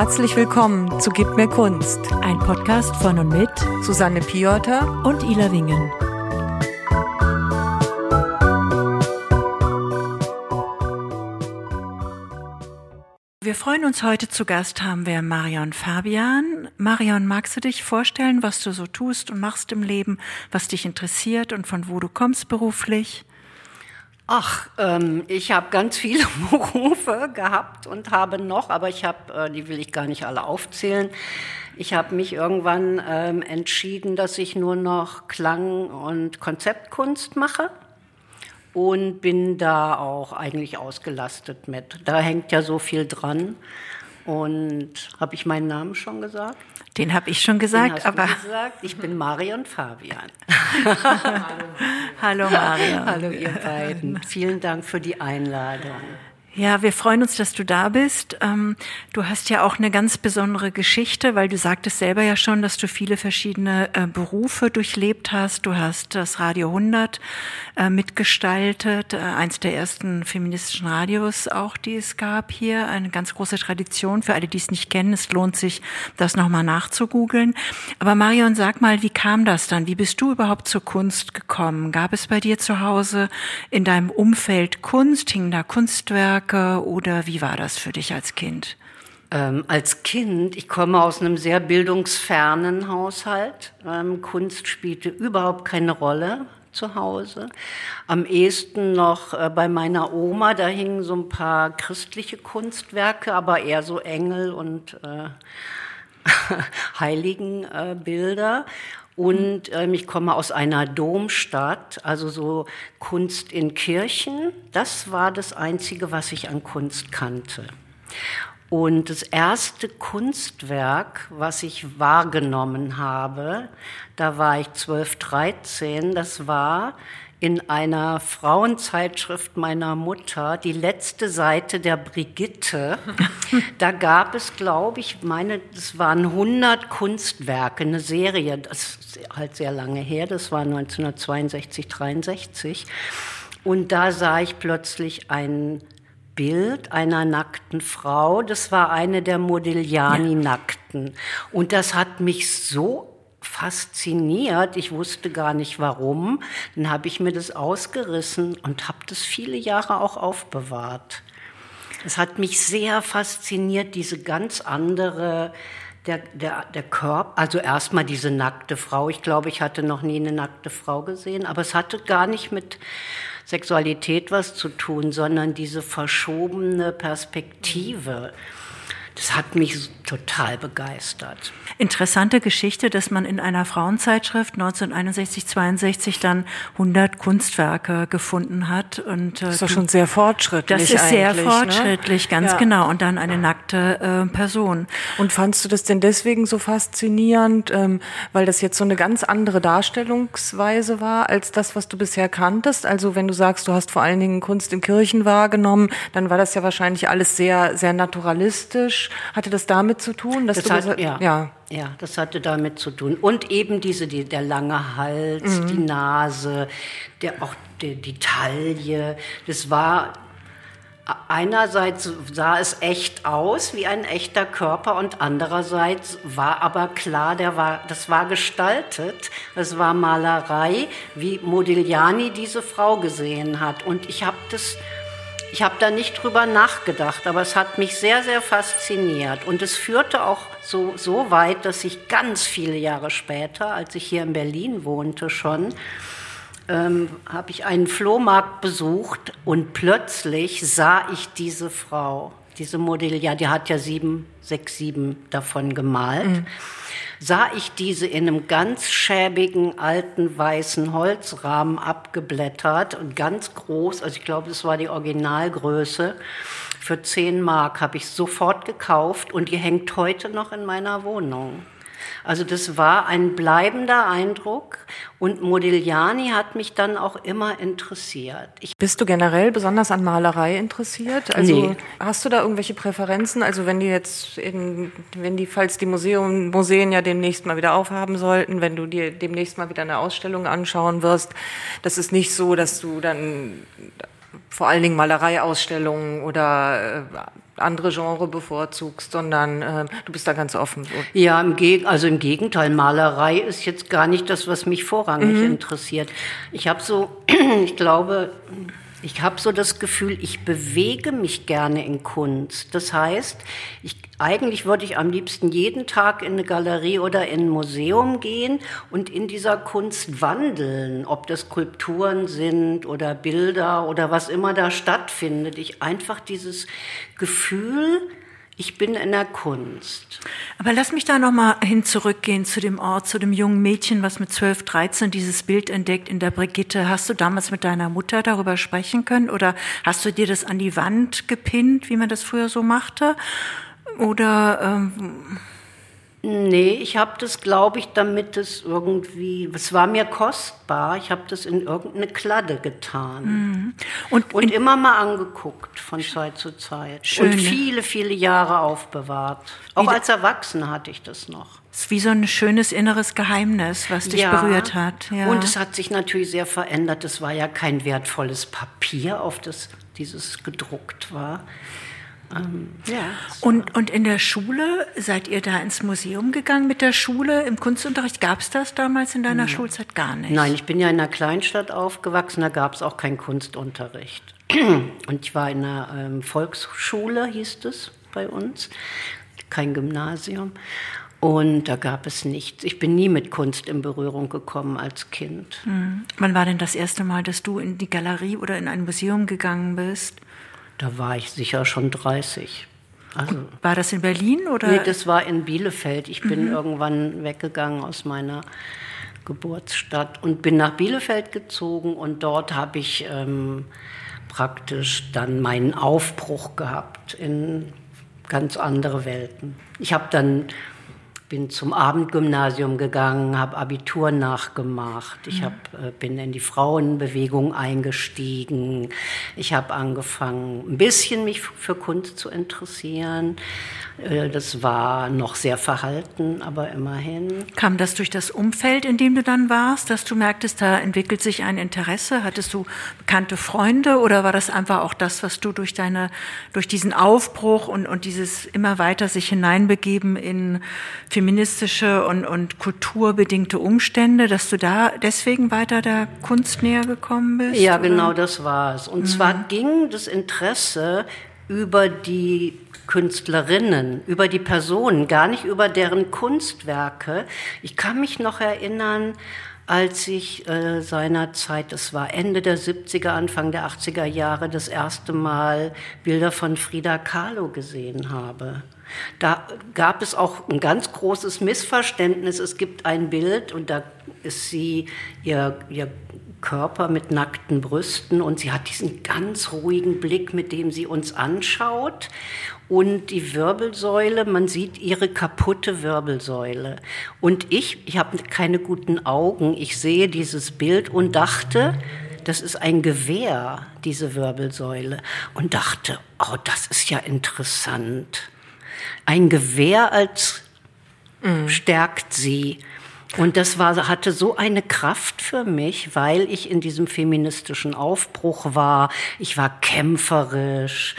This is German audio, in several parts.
Herzlich willkommen zu Gib mir Kunst, ein Podcast von und mit Susanne Piotr und Ila Wingen. Wir freuen uns heute zu Gast haben wir Marion Fabian. Marion, magst du dich vorstellen, was du so tust und machst im Leben, was dich interessiert und von wo du kommst beruflich? Ach, ähm, ich habe ganz viele Berufe gehabt und habe noch, aber ich habe, äh, die will ich gar nicht alle aufzählen. Ich habe mich irgendwann ähm, entschieden, dass ich nur noch Klang- und Konzeptkunst mache und bin da auch eigentlich ausgelastet mit. Da hängt ja so viel dran. Und habe ich meinen Namen schon gesagt? Den habe ich schon gesagt, aber gesagt. ich bin Marion Fabian. Hallo Marion. Hallo ihr beiden. Vielen Dank für die Einladung. Ja, wir freuen uns, dass du da bist. Ähm, du hast ja auch eine ganz besondere Geschichte, weil du sagtest selber ja schon, dass du viele verschiedene äh, Berufe durchlebt hast. Du hast das Radio 100 äh, mitgestaltet, äh, eins der ersten feministischen Radios auch, die es gab hier. Eine ganz große Tradition. Für alle, die es nicht kennen, es lohnt sich, das nochmal nachzugoogeln. Aber Marion, sag mal, wie kam das dann? Wie bist du überhaupt zur Kunst gekommen? Gab es bei dir zu Hause in deinem Umfeld Kunst? Hingen da Kunstwerke? Werke oder wie war das für dich als Kind? Ähm, als Kind, ich komme aus einem sehr bildungsfernen Haushalt. Ähm, Kunst spielte überhaupt keine Rolle zu Hause. Am ehesten noch äh, bei meiner Oma, da hingen so ein paar christliche Kunstwerke, aber eher so Engel und äh, Heiligenbilder. Äh, und ähm, ich komme aus einer Domstadt, also so Kunst in Kirchen. Das war das Einzige, was ich an Kunst kannte. Und das erste Kunstwerk, was ich wahrgenommen habe, da war ich 12, 13, das war in einer Frauenzeitschrift meiner Mutter die letzte Seite der Brigitte. Da gab es, glaube ich, meine, das waren 100 Kunstwerke, eine Serie, das ist halt sehr lange her, das war 1962, 63. Und da sah ich plötzlich ein Bild einer nackten Frau. Das war eine der Modigliani-Nackten. Und das hat mich so fasziniert. Ich wusste gar nicht warum. Dann habe ich mir das ausgerissen und habe das viele Jahre auch aufbewahrt. Es hat mich sehr fasziniert, diese ganz andere, der, der, der Körper, also erstmal diese nackte Frau. Ich glaube, ich hatte noch nie eine nackte Frau gesehen, aber es hatte gar nicht mit Sexualität was zu tun, sondern diese verschobene Perspektive. Das hat mich total begeistert. Interessante Geschichte, dass man in einer Frauenzeitschrift 1961, 62 dann 100 Kunstwerke gefunden hat. Und, äh, das ist doch schon sehr fortschrittlich. Das ist sehr ne? fortschrittlich, ne? ganz ja. genau. Und dann eine nackte äh, Person. Und fandst du das denn deswegen so faszinierend, ähm, weil das jetzt so eine ganz andere Darstellungsweise war als das, was du bisher kanntest? Also wenn du sagst, du hast vor allen Dingen Kunst in Kirchen wahrgenommen, dann war das ja wahrscheinlich alles sehr, sehr naturalistisch hatte das damit zu tun? Dass das hat, ja, ja. ja, das hatte damit zu tun. Und eben diese, die, der lange Hals, mhm. die Nase, der, auch die, die Taille. Das war einerseits sah es echt aus wie ein echter Körper und andererseits war aber klar, der war, das war gestaltet, das war Malerei, wie Modigliani diese Frau gesehen hat. Und ich habe das ich habe da nicht drüber nachgedacht, aber es hat mich sehr, sehr fasziniert. Und es führte auch so, so weit, dass ich ganz viele Jahre später, als ich hier in Berlin wohnte schon, ähm, habe ich einen Flohmarkt besucht und plötzlich sah ich diese Frau, diese Modellia, die hat ja sieben, sechs, sieben davon gemalt. Mhm sah ich diese in einem ganz schäbigen alten weißen Holzrahmen abgeblättert und ganz groß, also ich glaube, das war die Originalgröße. Für 10 Mark habe ich sofort gekauft und die hängt heute noch in meiner Wohnung. Also das war ein bleibender Eindruck und Modigliani hat mich dann auch immer interessiert. Ich Bist du generell besonders an Malerei interessiert? Also nee. hast du da irgendwelche Präferenzen? Also wenn die jetzt in, wenn die, falls die Museum, Museen ja demnächst mal wieder aufhaben sollten, wenn du dir demnächst mal wieder eine Ausstellung anschauen wirst, das ist nicht so, dass du dann vor allen Dingen Malereiausstellungen oder äh, andere Genre bevorzugst, sondern äh, du bist da ganz offen. So. Ja, im Geg also im Gegenteil, Malerei ist jetzt gar nicht das, was mich vorrangig mhm. interessiert. Ich habe so, ich glaube, ich habe so das Gefühl, ich bewege mich gerne in Kunst. Das heißt, ich, eigentlich würde ich am liebsten jeden Tag in eine Galerie oder in ein Museum gehen und in dieser Kunst wandeln, ob das Skulpturen sind oder Bilder oder was immer da stattfindet. Ich einfach dieses Gefühl, ich bin in der Kunst. Aber lass mich da noch mal hin zurückgehen zu dem Ort, zu dem jungen Mädchen, was mit 12, 13 dieses Bild entdeckt in der Brigitte. Hast du damals mit deiner Mutter darüber sprechen können oder hast du dir das an die Wand gepinnt, wie man das früher so machte? Oder ähm Nee, ich habe das, glaube ich, damit es irgendwie, es war mir kostbar, ich habe das in irgendeine Kladde getan. Mhm. Und, und immer mal angeguckt von Zeit zu Zeit. Schön, und viele, viele Jahre aufbewahrt. Auch als Erwachsene hatte ich das noch. Es ist wie so ein schönes inneres Geheimnis, was dich ja. berührt hat. Ja. Und es hat sich natürlich sehr verändert. Es war ja kein wertvolles Papier, auf das dieses gedruckt war. Ähm, ja, und, und in der Schule, seid ihr da ins Museum gegangen mit der Schule im Kunstunterricht? Gab es das damals in deiner Nein. Schulzeit gar nicht? Nein, ich bin ja in einer Kleinstadt aufgewachsen, da gab es auch keinen Kunstunterricht. Und ich war in einer ähm, Volksschule, hieß es bei uns, kein Gymnasium. Und da gab es nichts. Ich bin nie mit Kunst in Berührung gekommen als Kind. Mhm. Wann war denn das erste Mal, dass du in die Galerie oder in ein Museum gegangen bist? Da war ich sicher schon 30. Also, war das in Berlin oder? Nee, das war in Bielefeld. Ich bin mhm. irgendwann weggegangen aus meiner Geburtsstadt und bin nach Bielefeld gezogen und dort habe ich ähm, praktisch dann meinen Aufbruch gehabt in ganz andere Welten. Ich habe dann bin zum Abendgymnasium gegangen, habe Abitur nachgemacht. Ich hab, äh, bin in die Frauenbewegung eingestiegen. Ich habe angefangen, ein bisschen mich für Kunst zu interessieren. Äh, das war noch sehr verhalten, aber immerhin. Kam das durch das Umfeld, in dem du dann warst, dass du merktest, da entwickelt sich ein Interesse? Hattest du bekannte Freunde oder war das einfach auch das, was du durch deine, durch diesen Aufbruch und, und dieses immer weiter sich hineinbegeben in feministische und, und kulturbedingte Umstände, dass du da deswegen weiter der Kunst näher gekommen bist? Ja, oder? genau das war es. Und mhm. zwar ging das Interesse über die Künstlerinnen, über die Personen, gar nicht über deren Kunstwerke. Ich kann mich noch erinnern, als ich äh, seinerzeit, das war Ende der 70er, Anfang der 80er Jahre, das erste Mal Bilder von Frida Kahlo gesehen habe. Da gab es auch ein ganz großes Missverständnis. Es gibt ein Bild und da ist sie, ihr, ihr Körper mit nackten Brüsten und sie hat diesen ganz ruhigen Blick, mit dem sie uns anschaut. Und die Wirbelsäule, man sieht ihre kaputte Wirbelsäule. Und ich, ich habe keine guten Augen, ich sehe dieses Bild und dachte, das ist ein Gewehr, diese Wirbelsäule. Und dachte, oh, das ist ja interessant. Ein Gewehr als mhm. stärkt sie. Und das war, hatte so eine Kraft für mich, weil ich in diesem feministischen Aufbruch war. Ich war kämpferisch.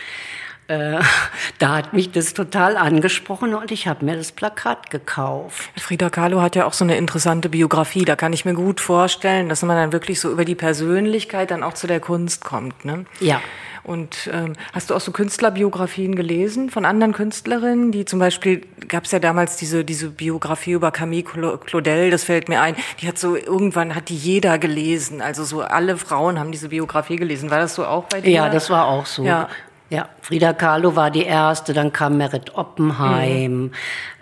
Äh, da hat mich das total angesprochen und ich habe mir das Plakat gekauft. Frida Kahlo hat ja auch so eine interessante Biografie. Da kann ich mir gut vorstellen, dass man dann wirklich so über die Persönlichkeit dann auch zu der Kunst kommt. Ne? Ja. Und ähm, hast du auch so Künstlerbiografien gelesen von anderen Künstlerinnen, die zum Beispiel gab es ja damals diese diese Biografie über Camille Claudel, das fällt mir ein. Die hat so irgendwann hat die jeder gelesen, also so alle Frauen haben diese Biografie gelesen. War das so auch bei dir? Ja, das war auch so. Ja. Ja, Frida Kahlo war die erste, dann kam Merit Oppenheim. Mhm.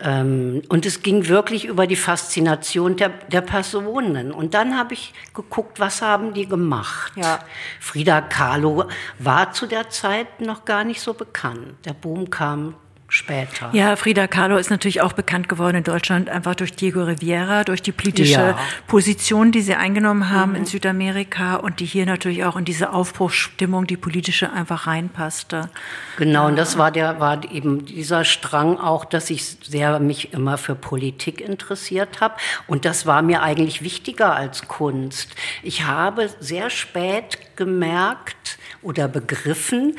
Ähm, und es ging wirklich über die Faszination der, der Personen. Und dann habe ich geguckt, was haben die gemacht. Ja. Frida Kahlo war zu der Zeit noch gar nicht so bekannt. Der Boom kam später. Ja, Frida Kahlo ist natürlich auch bekannt geworden in Deutschland, einfach durch Diego Rivera, durch die politische ja. Position, die sie eingenommen haben mhm. in Südamerika und die hier natürlich auch in diese Aufbruchsstimmung, die politische, einfach reinpasste. Genau, ja. und das war der, war eben dieser Strang auch, dass ich sehr mich immer für Politik interessiert habe. Und das war mir eigentlich wichtiger als Kunst. Ich habe sehr spät gemerkt oder begriffen,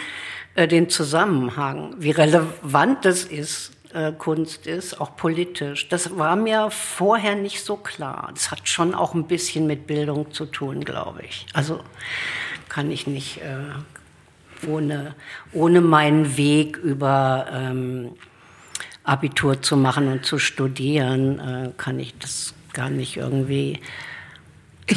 äh, den Zusammenhang, wie relevant das ist, äh, Kunst ist, auch politisch. Das war mir vorher nicht so klar. Das hat schon auch ein bisschen mit Bildung zu tun, glaube ich. Also kann ich nicht äh, ohne, ohne meinen Weg über ähm, Abitur zu machen und zu studieren, kann ich das gar nicht irgendwie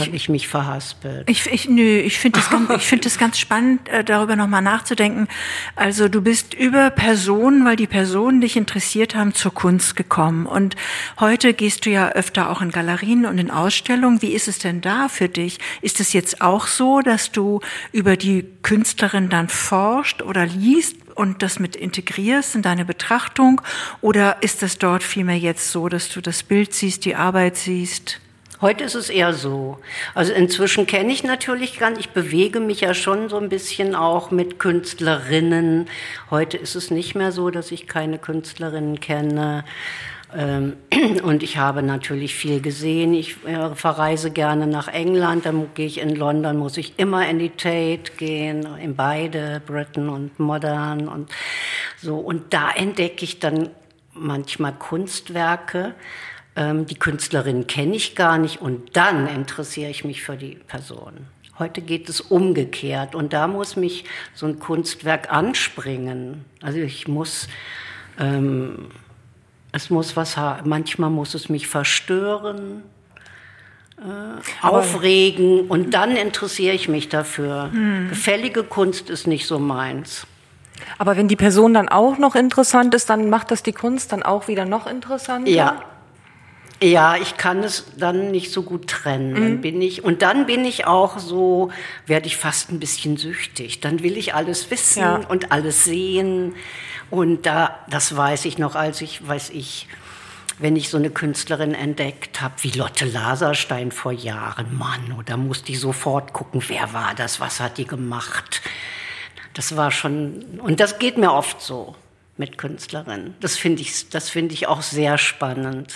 habe ich mich verhaspelt. Ich, ich, nö, ich finde das, ganz, ich find das ganz spannend, äh, darüber nochmal nachzudenken. Also du bist über Personen, weil die Personen dich interessiert haben, zur Kunst gekommen. Und heute gehst du ja öfter auch in Galerien und in Ausstellungen. Wie ist es denn da für dich? Ist es jetzt auch so, dass du über die Künstlerin dann forscht oder liest? und das mit integrierst in deine Betrachtung? Oder ist es dort vielmehr jetzt so, dass du das Bild siehst, die Arbeit siehst? Heute ist es eher so. Also inzwischen kenne ich natürlich nicht, ich bewege mich ja schon so ein bisschen auch mit Künstlerinnen. Heute ist es nicht mehr so, dass ich keine Künstlerinnen kenne. Ähm, und ich habe natürlich viel gesehen. Ich äh, verreise gerne nach England, dann gehe ich in London, muss ich immer in die Tate gehen, in beide, Britain und Modern und so. Und da entdecke ich dann manchmal Kunstwerke, ähm, die Künstlerin kenne ich gar nicht und dann interessiere ich mich für die Person. Heute geht es umgekehrt und da muss mich so ein Kunstwerk anspringen. Also ich muss, ähm, es muss was haben. Manchmal muss es mich verstören, äh, aufregen und dann interessiere ich mich dafür. Hm. Gefällige Kunst ist nicht so meins. Aber wenn die Person dann auch noch interessant ist, dann macht das die Kunst dann auch wieder noch interessanter? Ja, ja, ich kann es dann nicht so gut trennen. Dann mhm. bin ich und dann bin ich auch so, werde ich fast ein bisschen süchtig. Dann will ich alles wissen ja. und alles sehen. Und da, das weiß ich noch, als ich, weiß ich, wenn ich so eine Künstlerin entdeckt habe, wie Lotte Laserstein vor Jahren, Mann, oder musste ich sofort gucken, wer war das, was hat die gemacht. Das war schon, und das geht mir oft so mit Künstlerinnen. Das finde ich, das finde ich auch sehr spannend.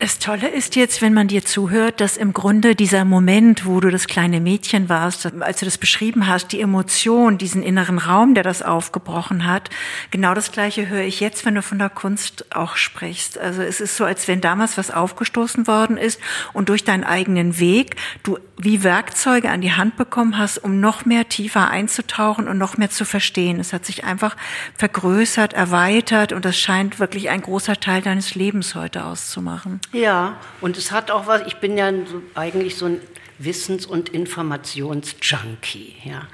Das Tolle ist jetzt, wenn man dir zuhört, dass im Grunde dieser Moment, wo du das kleine Mädchen warst, als du das beschrieben hast, die Emotion, diesen inneren Raum, der das aufgebrochen hat, genau das Gleiche höre ich jetzt, wenn du von der Kunst auch sprichst. Also es ist so, als wenn damals was aufgestoßen worden ist und durch deinen eigenen Weg du wie Werkzeuge an die Hand bekommen hast, um noch mehr tiefer einzutauchen und noch mehr zu verstehen. Es hat sich einfach vergrößert, erweitert und das scheint wirklich ein großer Teil deines Lebens heute auszumachen. Ja, und es hat auch was, ich bin ja eigentlich so ein Wissens- und Informationsjunkie. Ja.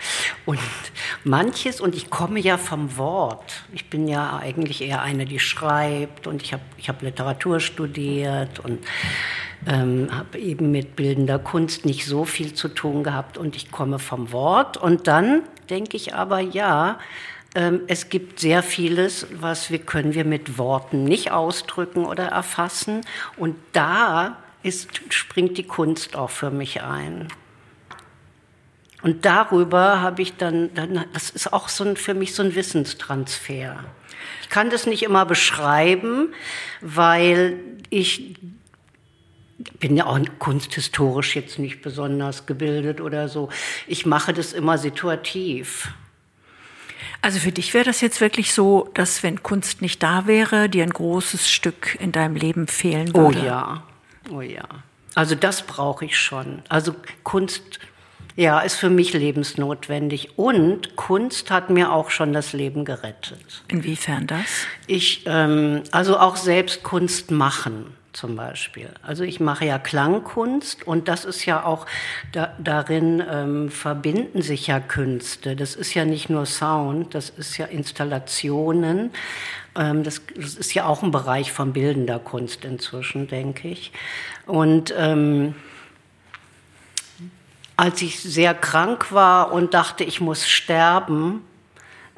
Und manches, und ich komme ja vom Wort, ich bin ja eigentlich eher eine, die schreibt und ich habe ich hab Literatur studiert und ähm, habe eben mit bildender Kunst nicht so viel zu tun gehabt und ich komme vom Wort. Und dann denke ich aber, ja, es gibt sehr vieles, was wir können wir mit Worten nicht ausdrücken oder erfassen. Und da ist, springt die Kunst auch für mich ein. Und darüber habe ich dann, dann, das ist auch so ein, für mich so ein Wissenstransfer. Ich kann das nicht immer beschreiben, weil ich bin ja auch kunsthistorisch jetzt nicht besonders gebildet oder so. Ich mache das immer situativ. Also für dich wäre das jetzt wirklich so, dass wenn Kunst nicht da wäre, dir ein großes Stück in deinem Leben fehlen oh würde? Oh ja, oh ja. Also das brauche ich schon. Also Kunst, ja, ist für mich lebensnotwendig. Und Kunst hat mir auch schon das Leben gerettet. Inwiefern das? Ich, ähm, also auch selbst Kunst machen zum Beispiel. Also ich mache ja Klangkunst und das ist ja auch, da, darin ähm, verbinden sich ja Künste. Das ist ja nicht nur Sound, das ist ja Installationen. Ähm, das, das, ist ja auch ein Bereich von bildender Kunst inzwischen, denke ich. Und ähm, als ich sehr krank war und dachte, ich muss sterben,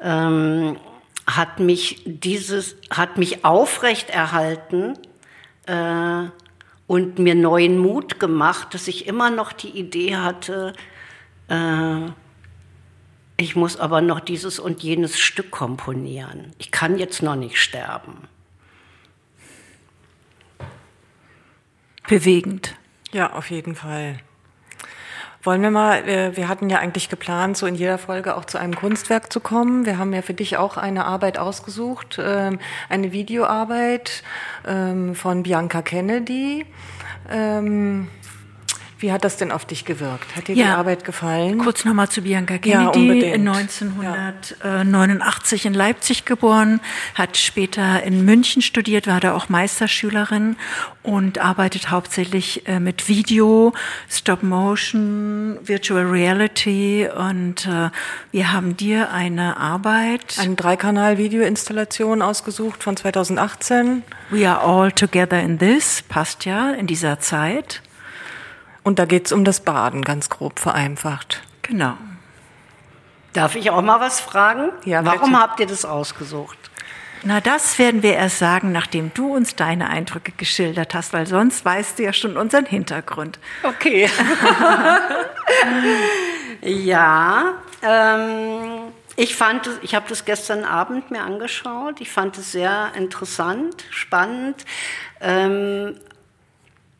ähm, hat mich dieses, hat mich aufrecht erhalten, äh, und mir neuen Mut gemacht, dass ich immer noch die Idee hatte, äh, ich muss aber noch dieses und jenes Stück komponieren. Ich kann jetzt noch nicht sterben. Bewegend. Ja, auf jeden Fall. Wollen wir mal, wir hatten ja eigentlich geplant, so in jeder Folge auch zu einem Kunstwerk zu kommen. Wir haben ja für dich auch eine Arbeit ausgesucht, ähm, eine Videoarbeit ähm, von Bianca Kennedy. Wie hat das denn auf dich gewirkt? Hat dir ja, die Arbeit gefallen? Kurz nochmal zu Bianca Kennedy, ja, 1989 ja. in Leipzig geboren, hat später in München studiert, war da auch Meisterschülerin und arbeitet hauptsächlich äh, mit Video, Stop Motion, Virtual Reality und äh, wir haben dir eine Arbeit. Eine Dreikanal-Videoinstallation ausgesucht von 2018. We are all together in this, passt ja in dieser Zeit. Und da geht es um das Baden, ganz grob vereinfacht. Genau. Darf ich auch mal was fragen? Ja, Warum bitte. habt ihr das ausgesucht? Na, das werden wir erst sagen, nachdem du uns deine Eindrücke geschildert hast, weil sonst weißt du ja schon unseren Hintergrund. Okay. ja, ähm, ich fand, ich habe das gestern Abend mir angeschaut. Ich fand es sehr interessant, spannend. Ähm,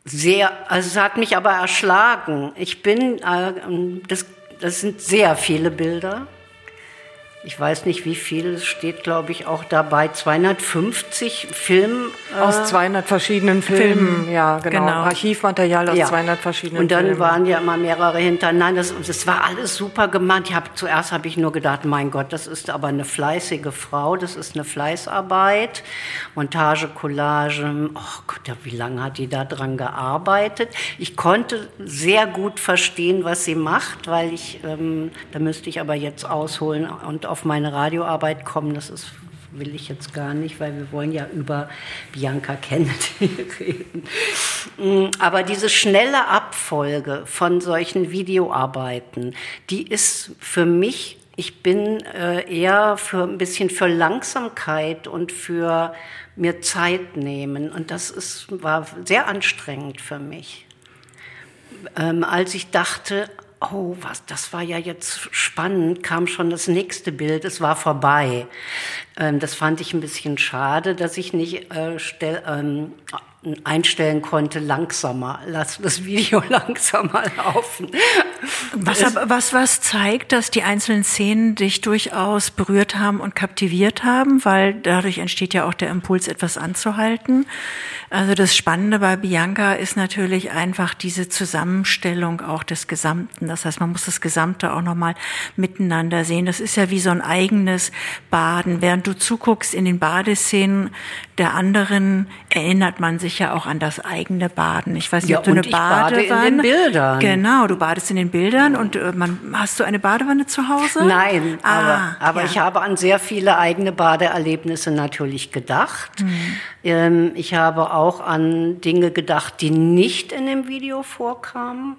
sehr, also es hat mich aber erschlagen. Ich bin, äh, das, das sind sehr viele Bilder ich weiß nicht wie viel, es steht glaube ich auch dabei, 250 Film. Äh, aus 200 verschiedenen Filmen, Film, ja genau. genau. Archivmaterial aus ja. 200 verschiedenen Filmen. Und dann Filmen. waren ja immer mehrere hintereinander. Das, das war alles super gemacht. Ich hab, zuerst habe ich nur gedacht, mein Gott, das ist aber eine fleißige Frau, das ist eine Fleißarbeit. Montage, Collage, oh Gott, wie lange hat die da dran gearbeitet? Ich konnte sehr gut verstehen, was sie macht, weil ich, ähm, da müsste ich aber jetzt ausholen und auf meine Radioarbeit kommen, das ist, will ich jetzt gar nicht, weil wir wollen ja über Bianca Kennedy reden. Mm, aber diese schnelle Abfolge von solchen Videoarbeiten, die ist für mich ich bin äh, eher für ein bisschen für Langsamkeit und für mir Zeit nehmen. Und das ist, war sehr anstrengend für mich. Ähm, als ich dachte, oh, was, das war ja jetzt spannend, kam schon das nächste Bild, es war vorbei. Ähm, das fand ich ein bisschen schade, dass ich nicht äh, stell, ähm, einstellen konnte, langsamer, lass das Video langsamer laufen. Was, was, was zeigt, dass die einzelnen Szenen dich durchaus berührt haben und kaptiviert haben, weil dadurch entsteht ja auch der Impuls, etwas anzuhalten. Also das Spannende bei Bianca ist natürlich einfach diese Zusammenstellung auch des Gesamten. Das heißt, man muss das Gesamte auch nochmal miteinander sehen. Das ist ja wie so ein eigenes Baden. Während du zuguckst in den Badeszenen der anderen, erinnert man sich ja auch an das eigene Baden. Ich weiß nicht, ja, ob du eine Badewanne. Bade in den Bildern. Genau, du badest in den Bildern und äh, man, hast du eine Badewanne zu Hause? Nein, ah, aber, aber ja. ich habe an sehr viele eigene Badeerlebnisse natürlich gedacht. Mhm. Ähm, ich habe auch an Dinge gedacht, die nicht in dem Video vorkamen.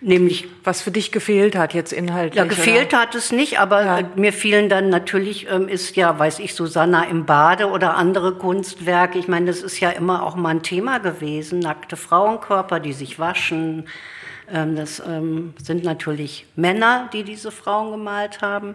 Nämlich, was für dich gefehlt hat jetzt inhaltlich. Ja, gefehlt oder? hat es nicht, aber ja. mir fielen dann natürlich, ähm, ist ja, weiß ich, Susanna im Bade oder andere Kunstwerke. Ich meine, das ist ja immer auch mal ein Thema gewesen. Nackte Frauenkörper, die sich waschen, das ähm, sind natürlich Männer, die diese Frauen gemalt haben.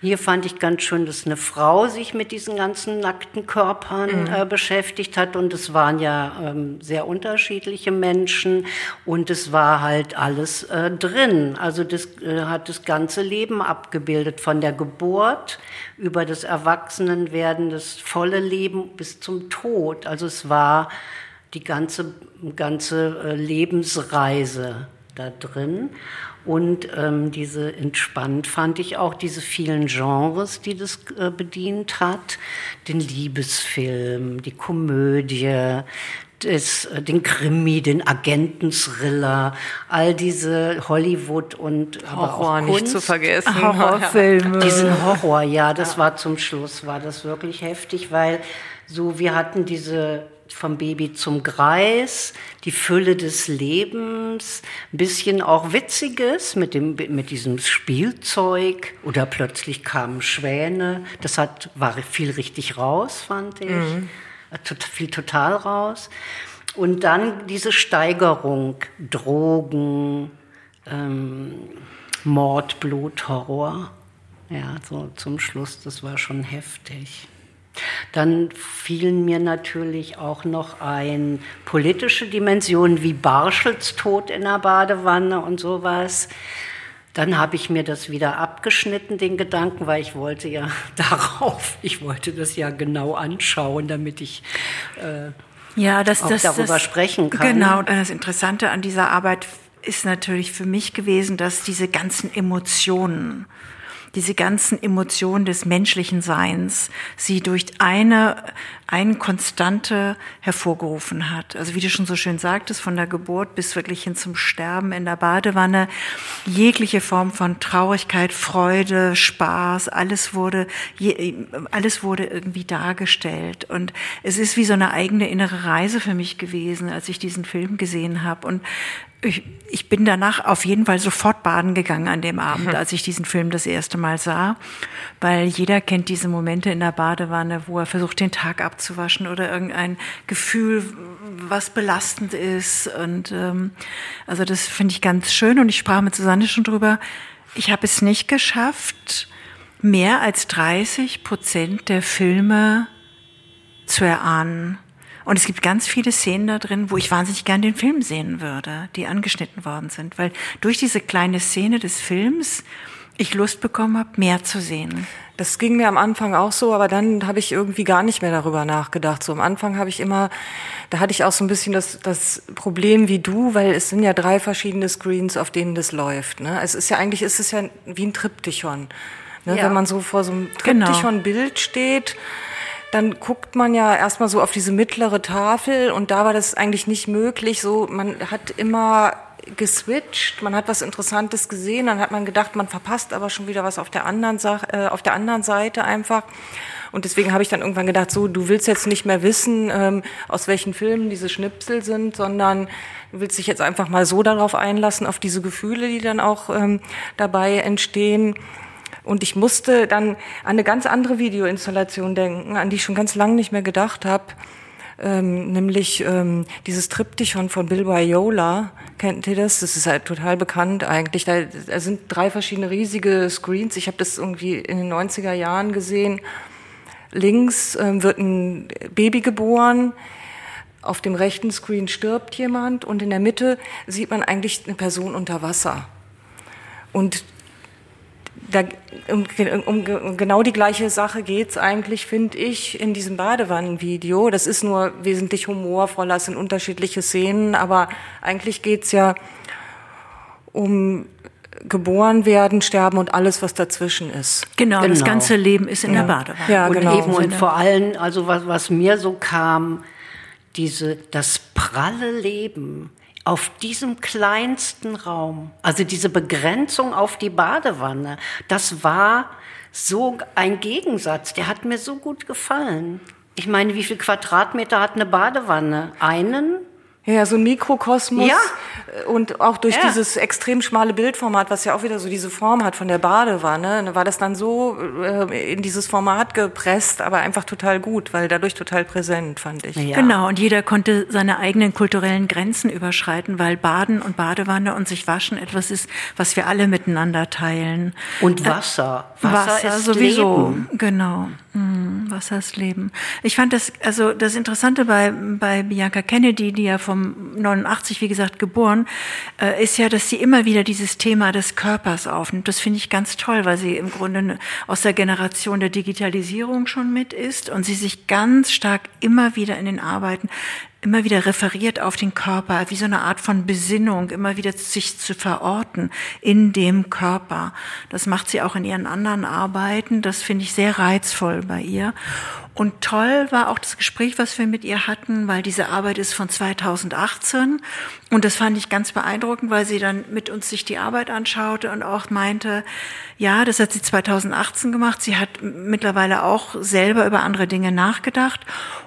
Hier fand ich ganz schön, dass eine Frau sich mit diesen ganzen nackten Körpern mhm. Äh, beschäftigt hat. Und es waren ja ähm, sehr unterschiedliche Menschen. Und es war halt alles äh, drin. Also das äh, hat das ganze Leben abgebildet, von der Geburt über das Erwachsenenwerden, das volle Leben bis zum Tod. Also es war die ganze, ganze Lebensreise da drin. Und ähm, diese entspannt fand ich auch diese vielen Genres, die das äh, bedient hat. Den Liebesfilm, die Komödie, des, äh, den Krimi, den Agenten-Thriller, all diese Hollywood und Horror nicht zu vergessen. Horrorfilme. Diesen Horror, ja, das ja. war zum Schluss, war das wirklich heftig, weil so wir hatten diese vom Baby zum Greis, die Fülle des Lebens, ein bisschen auch Witziges mit, dem, mit diesem Spielzeug oder plötzlich kamen Schwäne. Das hat, war viel richtig raus, fand ich. Mhm. Viel total raus. Und dann diese Steigerung, Drogen, ähm, Mord, Blut, Horror. Ja, so zum Schluss, das war schon heftig. Dann fielen mir natürlich auch noch ein politische Dimensionen wie Barschels Tod in der Badewanne und sowas. Dann habe ich mir das wieder abgeschnitten, den Gedanken, weil ich wollte ja darauf, ich wollte das ja genau anschauen, damit ich äh, ja, das, auch das, darüber das, sprechen kann. Genau, das Interessante an dieser Arbeit ist natürlich für mich gewesen, dass diese ganzen Emotionen, diese ganzen Emotionen des menschlichen Seins sie durch eine, eine Konstante hervorgerufen hat. Also wie du schon so schön sagtest, von der Geburt bis wirklich hin zum Sterben in der Badewanne, jegliche Form von Traurigkeit, Freude, Spaß, alles wurde, alles wurde irgendwie dargestellt. Und es ist wie so eine eigene innere Reise für mich gewesen, als ich diesen Film gesehen habe. Und ich, ich bin danach auf jeden Fall sofort baden gegangen an dem Abend, mhm. als ich diesen Film das erste Mal sah, weil jeder kennt diese Momente in der Badewanne, wo er versucht, den Tag abzuwaschen oder irgendein Gefühl, was belastend ist. Und ähm, also das finde ich ganz schön. Und ich sprach mit Susanne schon drüber. Ich habe es nicht geschafft, mehr als 30 Prozent der Filme zu erahnen. Und es gibt ganz viele Szenen da drin, wo ich wahnsinnig gern den Film sehen würde, die angeschnitten worden sind, weil durch diese kleine Szene des Films ich Lust bekommen habe, mehr zu sehen. Das ging mir am Anfang auch so, aber dann habe ich irgendwie gar nicht mehr darüber nachgedacht. So am Anfang habe ich immer, da hatte ich auch so ein bisschen das, das Problem wie du, weil es sind ja drei verschiedene Screens, auf denen das läuft. Ne? Es ist ja eigentlich, ist es ja wie ein Triptychon. Ne? Ja. Wenn man so vor so einem genau. Triptychon-Bild steht, dann guckt man ja erstmal so auf diese mittlere Tafel und da war das eigentlich nicht möglich. So, man hat immer geswitcht, man hat was Interessantes gesehen, dann hat man gedacht, man verpasst aber schon wieder was auf der anderen, Sache, äh, auf der anderen Seite einfach. Und deswegen habe ich dann irgendwann gedacht, so, du willst jetzt nicht mehr wissen, ähm, aus welchen Filmen diese Schnipsel sind, sondern du willst dich jetzt einfach mal so darauf einlassen, auf diese Gefühle, die dann auch ähm, dabei entstehen. Und ich musste dann an eine ganz andere Videoinstallation denken, an die ich schon ganz lange nicht mehr gedacht habe. Ähm, nämlich ähm, dieses Triptychon von Bill Viola. Kennt ihr das? Das ist halt total bekannt eigentlich. Da, da sind drei verschiedene riesige Screens. Ich habe das irgendwie in den 90er Jahren gesehen. Links ähm, wird ein Baby geboren. Auf dem rechten Screen stirbt jemand und in der Mitte sieht man eigentlich eine Person unter Wasser. Und da, um, um, um, genau die gleiche Sache geht's eigentlich, finde ich, in diesem Badewannenvideo. Das ist nur wesentlich humorvoller, es sind unterschiedliche Szenen, aber eigentlich geht's ja um geboren werden, sterben und alles, was dazwischen ist. Genau, genau. das ganze Leben ist in ja. der Badewanne. Ja, und genau. Eben und vor allem, also was, was mir so kam, diese, das pralle Leben auf diesem kleinsten Raum, also diese Begrenzung auf die Badewanne, das war so ein Gegensatz, der hat mir so gut gefallen. Ich meine, wie viel Quadratmeter hat eine Badewanne? Einen? Ja, so ein Mikrokosmos. Ja. Und auch durch ja. dieses extrem schmale Bildformat, was ja auch wieder so diese Form hat von der Badewanne, war das dann so äh, in dieses Format gepresst, aber einfach total gut, weil dadurch total präsent, fand ich. Ja. Genau, und jeder konnte seine eigenen kulturellen Grenzen überschreiten, weil Baden und Badewanne und sich waschen etwas ist, was wir alle miteinander teilen. Und Wasser. Äh, Wasser, Wasser ist sowieso. Leben. Genau. Hm, Wasser ist Leben. Ich fand das, also das Interessante bei, bei Bianca Kennedy, die ja von vom 89, wie gesagt, geboren, äh, ist ja, dass sie immer wieder dieses Thema des Körpers aufnimmt. Das finde ich ganz toll, weil sie im Grunde aus der Generation der Digitalisierung schon mit ist und sie sich ganz stark immer wieder in den Arbeiten immer wieder referiert auf den Körper, wie so eine Art von Besinnung, immer wieder sich zu verorten in dem Körper. Das macht sie auch in ihren anderen Arbeiten. Das finde ich sehr reizvoll bei ihr. Und toll war auch das Gespräch, was wir mit ihr hatten, weil diese Arbeit ist von 2018. Und das fand ich ganz beeindruckend, weil sie dann mit uns sich die Arbeit anschaute und auch meinte, ja, das hat sie 2018 gemacht. Sie hat mittlerweile auch selber über andere Dinge nachgedacht.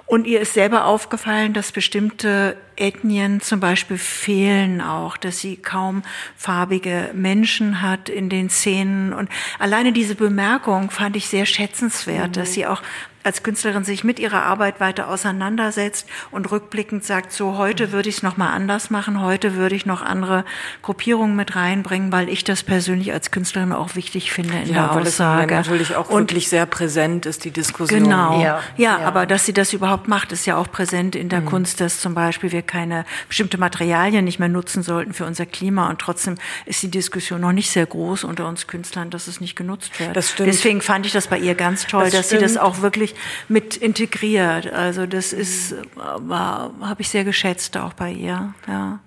Und ihr ist selber aufgefallen, dass bestimmte Ethnien zum Beispiel fehlen auch, dass sie kaum farbige Menschen hat in den Szenen. Und alleine diese Bemerkung fand ich sehr schätzenswert, mhm. dass sie auch als Künstlerin sich mit ihrer Arbeit weiter auseinandersetzt und rückblickend sagt, so heute würde ich es noch mal anders machen, heute würde ich noch andere Gruppierungen mit reinbringen, weil ich das persönlich als Künstlerin auch wichtig finde in ja, der Aussage. Es natürlich auch und wirklich sehr präsent ist die Diskussion. Genau, ja, Ja, ja, aber dass sie das überhaupt macht, ist ja auch präsent in der Mhm. Kunst, dass zum Beispiel wir keine bestimmte Materialien nicht mehr nutzen sollten für unser Klima und trotzdem ist die Diskussion noch nicht sehr groß unter uns Künstlern, dass es nicht genutzt wird. Das stimmt. Deswegen fand ich das bei ihr ganz toll, Das dass sie das stimmt. auch wirklich mit integriert. Also das ist, war, habe ich sehr geschätzt auch bei ihr, ja.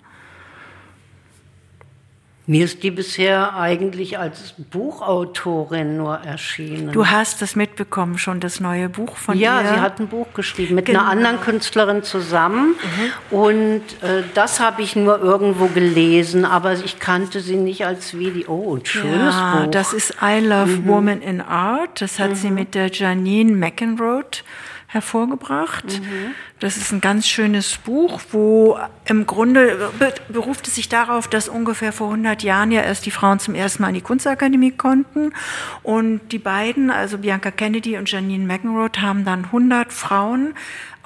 Mir ist die bisher eigentlich als Buchautorin nur erschienen. Du hast das mitbekommen, schon das neue Buch von ja, ihr. sie hat ein Buch geschrieben mit Genau. einer anderen Künstlerin zusammen. Mhm. Und äh, das habe ich nur irgendwo gelesen, aber ich kannte sie nicht als Video. Oh, ein schönes ja, Buch. Mhm. das ist I Love Woman in Art. Das hat sie mit der Janine McEnroe hervorgebracht. Mhm. Das ist ein ganz schönes Buch, wo im Grunde be beruft es sich darauf, dass ungefähr vor 100 Jahren ja erst die Frauen zum ersten Mal in die Kunstakademie konnten. Und die beiden, also Bianca Kennedy und Janine McEnroe, haben dann 100 Frauen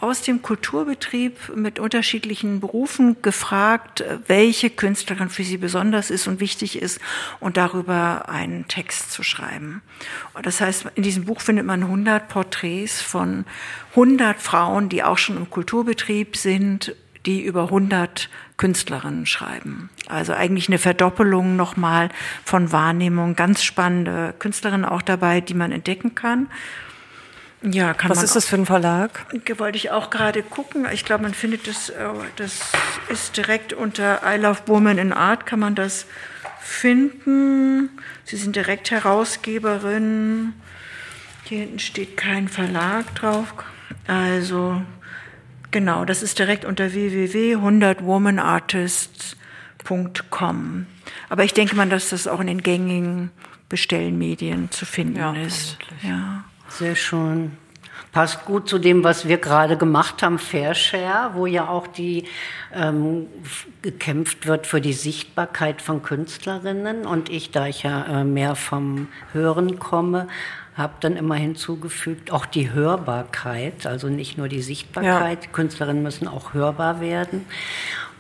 aus dem Kulturbetrieb mit unterschiedlichen Berufen gefragt, welche Künstlerin für sie besonders ist und wichtig ist und darüber einen Text zu schreiben. Und das heißt, in diesem Buch findet man 100 Porträts von 100 Frauen, die auch schon im Kulturbetrieb sind, die über 100 Künstlerinnen schreiben. Also eigentlich eine Verdoppelung nochmal von Wahrnehmung. Ganz spannende Künstlerinnen auch dabei, die man entdecken kann. Ja, kann Was man ist das für ein Verlag? wollte ich auch gerade gucken. Ich glaube, man findet das, äh, das ist direkt unter I Love Woman in Art, kann man das finden. Sie sind direkt Herausgeberin. Hier hinten steht kein Verlag drauf. Also, genau, das ist direkt unter www.100womanartists.com. Aber ich denke mal, dass das auch in den gängigen Bestellmedien zu finden Ja, ist. vermutlich. Ja. Sehr schön. Passt gut zu dem, was wir gerade gemacht haben, Fair Share, wo ja auch die ähm, gekämpft wird für die Sichtbarkeit von Künstlerinnen. Und ich, da ich ja äh, mehr vom Hören komme, habe dann immer hinzugefügt, auch die Hörbarkeit, also nicht nur die Sichtbarkeit. Künstlerinnen müssen auch hörbar werden.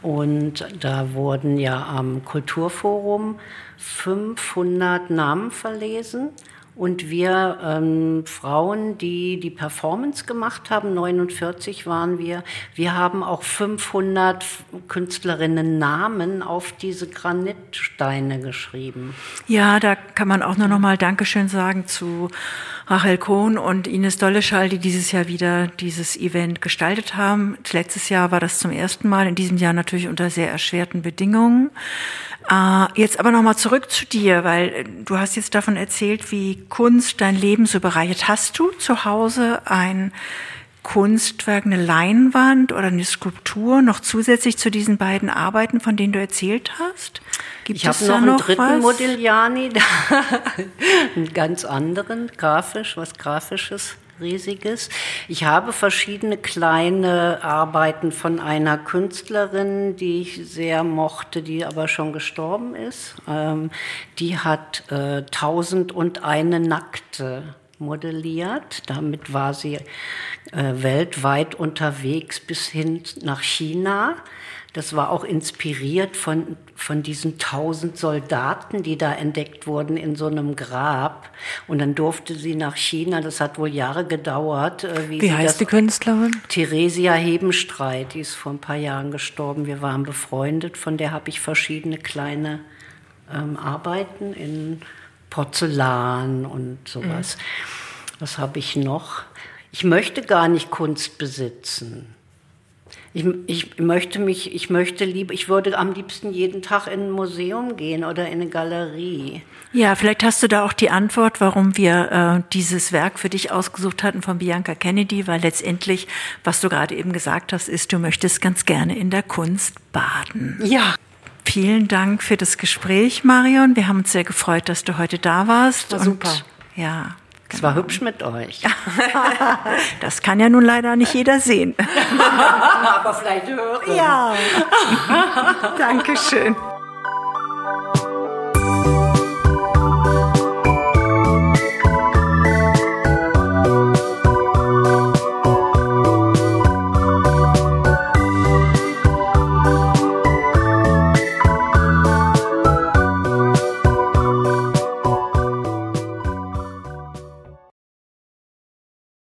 Und da wurden ja am Kulturforum 500 Namen verlesen. Und wir ähm, Frauen, die die Performance gemacht haben, 49 waren wir, wir haben auch 500 Künstlerinnen Namen auf diese Granitsteine geschrieben. Ja, da kann man auch nur noch mal Dankeschön sagen zu Rachel Kohn und Ines Dolleschall, die dieses Jahr wieder dieses Event gestaltet haben. Letztes Jahr war das zum ersten Mal, in diesem Jahr natürlich unter sehr erschwerten Bedingungen. Äh, jetzt aber noch mal zurück zu dir, weil äh, du hast jetzt davon erzählt, wie Kunst dein Leben so bereichert. Hast du zu Hause ein Kunstwerk, eine Leinwand oder eine Skulptur noch zusätzlich zu diesen beiden Arbeiten, von denen du erzählt hast? Gibt Ich habe noch einen dritten was? Modigliani, einen ganz anderen, grafisch, was grafisches, riesiges. Ich habe verschiedene kleine Arbeiten von einer Künstlerin, die ich sehr mochte, die aber schon gestorben ist. Ähm, die hat äh, Tausend und eine Nackte modelliert. Damit war sie äh, weltweit unterwegs bis hin nach China. Das war auch inspiriert von, von diesen tausend Soldaten, die da entdeckt wurden in so einem Grab. Und dann durfte sie nach China, das hat wohl Jahre gedauert. äh, Wie sie heißt die Künstlerin? Theresia Hebenstreit, die ist vor ein paar Jahren gestorben. Wir waren befreundet. Von der habe ich verschiedene kleine ähm, Arbeiten in Porzellan und sowas. Was habe ich noch? Ich möchte gar nicht Kunst besitzen. Ich, ich möchte mich, ich möchte lieber, ich würde am liebsten jeden Tag in ein Museum gehen oder in eine Galerie. Ja, vielleicht hast du da auch die Antwort, warum wir äh, dieses Werk für dich ausgesucht hatten von Bianca Kennedy, weil letztendlich, was du gerade eben gesagt hast, ist, du möchtest ganz gerne in der Kunst baden. Ja. Vielen Dank für das Gespräch, Marion. Wir haben uns sehr gefreut, dass du heute da warst. War super. Ja, Es war hübsch mit euch. das kann ja nun leider nicht jeder sehen. Aber vielleicht hören. Ja. Dankeschön.